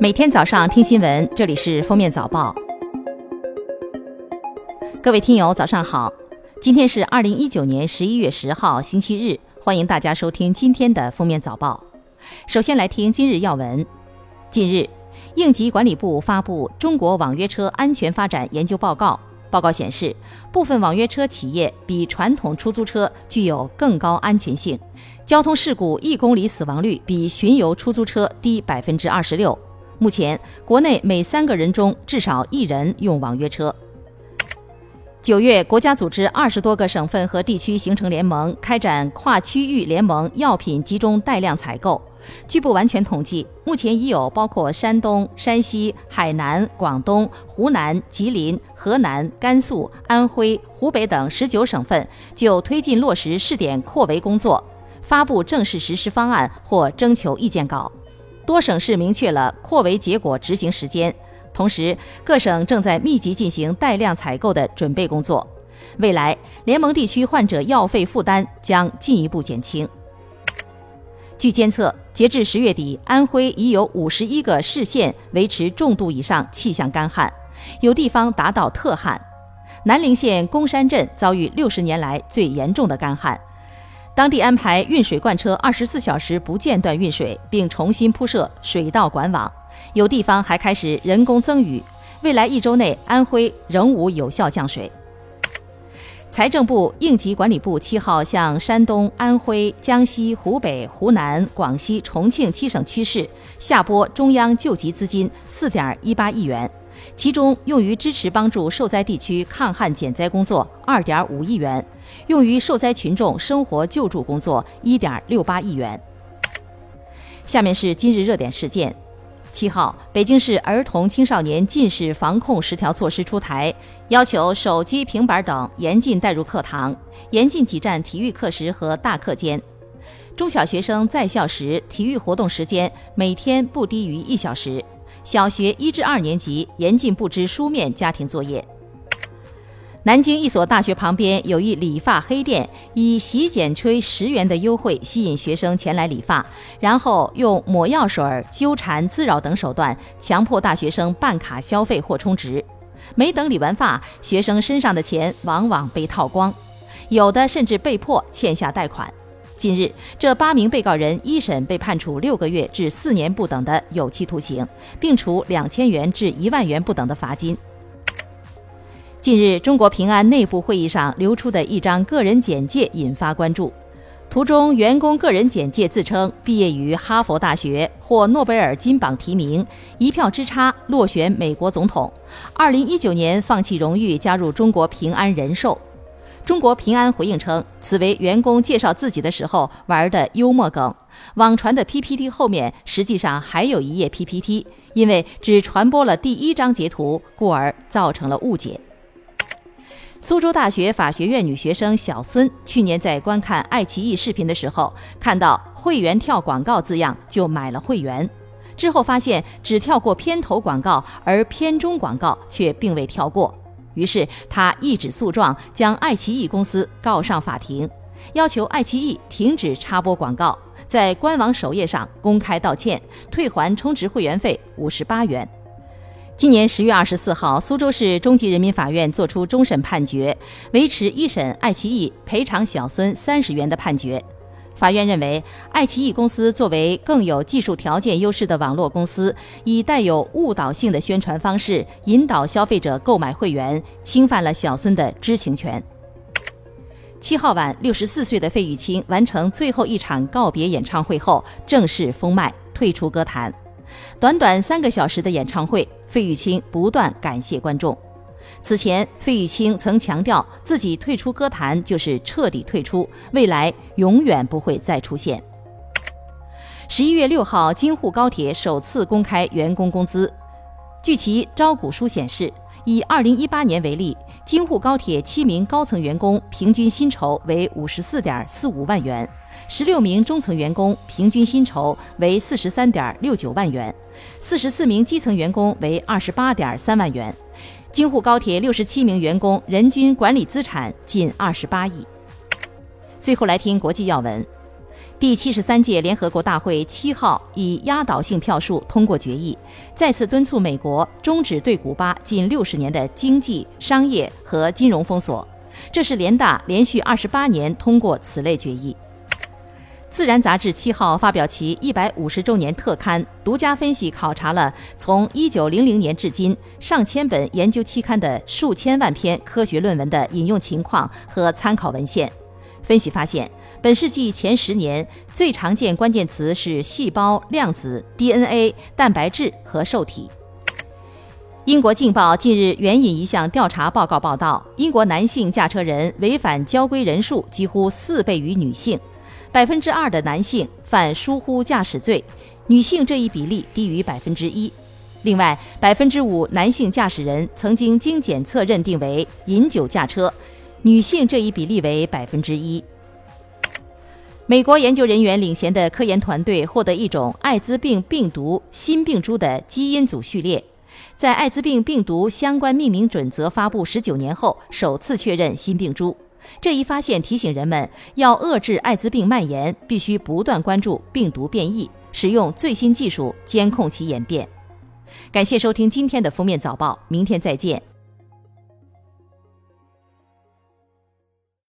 每天早上听新闻，这里是封面早报。各位听友，早上好！今天是二零一九年十一月十号，星期日，欢迎大家收听今天的封面早报。首先来听今日要闻。近日，应急管理部发布《中国网约车安全发展研究报告》，报告显示，部分网约车企业比传统出租车具有更高安全性，交通事故一公里死亡率比巡游出租车低百分之二十六。目前，国内每三个人中至少一人用网约车。九月，国家组织二十多个省份和地区形成联盟，开展跨区域联盟药品集中带量采购。据不完全统计，目前已有包括山东、山西、海南、广东、湖南、吉林、河南、甘肃、安徽、湖北等十九省份就推进落实试点扩围工作，发布正式实施方案或征求意见稿。多省市明确了扩围结果执行时间，同时各省正在密集进行带量采购的准备工作。未来，联盟地区患者药费负担将进一步减轻。据监测，截至十月底，安徽已有五十一个市县维持重度以上气象干旱，有地方达到特旱。南陵县公山镇遭遇六十年来最严重的干旱。当地安排运水罐车二十四小时不间断运水，并重新铺设水稻管网，有地方还开始人工增雨。未来一周内，安徽仍无有效降水。财政部、应急管理部七号向山东、安徽、江西、湖北、湖南、广西、重庆七省区市下拨中央救济资金四点一八亿元，其中用于支持帮助受灾地区抗旱减灾工作二点五亿元。用于受灾群众生活救助工作一点六八亿元。下面是今日热点事件：七号，北京市儿童青少年近视防控十条措施出台，要求手机、平板等严禁带入课堂，严禁挤占体育课时和大课间。中小学生在校时体育活动时间每天不低于一小时。小学一至二年级严禁布置书面家庭作业。南京一所大学旁边有一理发黑店，以洗剪吹十元的优惠吸引学生前来理发，然后用抹药水、纠缠、滋扰等手段强迫大学生办卡消费或充值。没等理完发，学生身上的钱往往被套光，有的甚至被迫欠下贷款。近日，这八名被告人一审被判处六个月至四年不等的有期徒刑，并处两千元至一万元不等的罚金。近日，中国平安内部会议上流出的一张个人简介引发关注。图中员工个人简介自称毕业于哈佛大学，获诺贝尔金榜提名，一票之差落选美国总统。二零一九年放弃荣誉加入中国平安人寿。中国平安回应称，此为员工介绍自己的时候玩的幽默梗。网传的 PPT 后面实际上还有一页 PPT，因为只传播了第一张截图，故而造成了误解。苏州大学法学院女学生小孙去年在观看爱奇艺视频的时候，看到“会员跳广告”字样就买了会员，之后发现只跳过片头广告，而片中广告却并未跳过。于是他一纸诉状将爱奇艺公司告上法庭，要求爱奇艺停止插播广告，在官网首页上公开道歉，退还充值会员费五十八元。今年十月二十四号，苏州市中级人民法院作出终审判决，维持一审爱奇艺赔偿小孙三十元的判决。法院认为，爱奇艺公司作为更有技术条件优势的网络公司，以带有误导性的宣传方式引导消费者购买会员，侵犯了小孙的知情权。七号晚，六十四岁的费玉清完成最后一场告别演唱会后，正式封麦退出歌坛。短短三个小时的演唱会，费玉清不断感谢观众。此前，费玉清曾强调自己退出歌坛就是彻底退出，未来永远不会再出现。十一月六号，京沪高铁首次公开员工工资。据其招股书显示，以二零一八年为例，京沪高铁七名高层员工平均薪酬为五十四点四五万元。十六名中层员工平均薪酬为四十三点六九万元，四十四名基层员工为二十八点三万元。京沪高铁六十七名员工人均管理资产近二十八亿。最后来听国际要闻，第七十三届联合国大会七号以压倒性票数通过决议，再次敦促美国终止对古巴近六十年的经济、商业和金融封锁。这是联大连续二十八年通过此类决议。《自然》杂志七号发表其一百五十周年特刊，独家分析考察了从一九零零年至今上千本研究期刊的数千万篇科学论文的引用情况和参考文献。分析发现，本世纪前十年最常见关键词是细胞、量子、DNA、蛋白质和受体。英国《镜报》近日援引一项调查报告报道，英国男性驾车人违反交规人数几乎四倍于女性。百分之二的男性犯疏忽驾驶罪，女性这一比例低于百分之一。另外，百分之五男性驾驶人曾经经检测认定为饮酒驾车，女性这一比例为百分之一。美国研究人员领衔的科研团队获得一种艾滋病病毒新病株的基因组序列，在艾滋病病毒相关命名准则发布十九年后，首次确认新病株。这一发现提醒人们，要遏制艾滋病蔓延，必须不断关注病毒变异，使用最新技术监控其演变。感谢收听今天的封面早报，明天再见。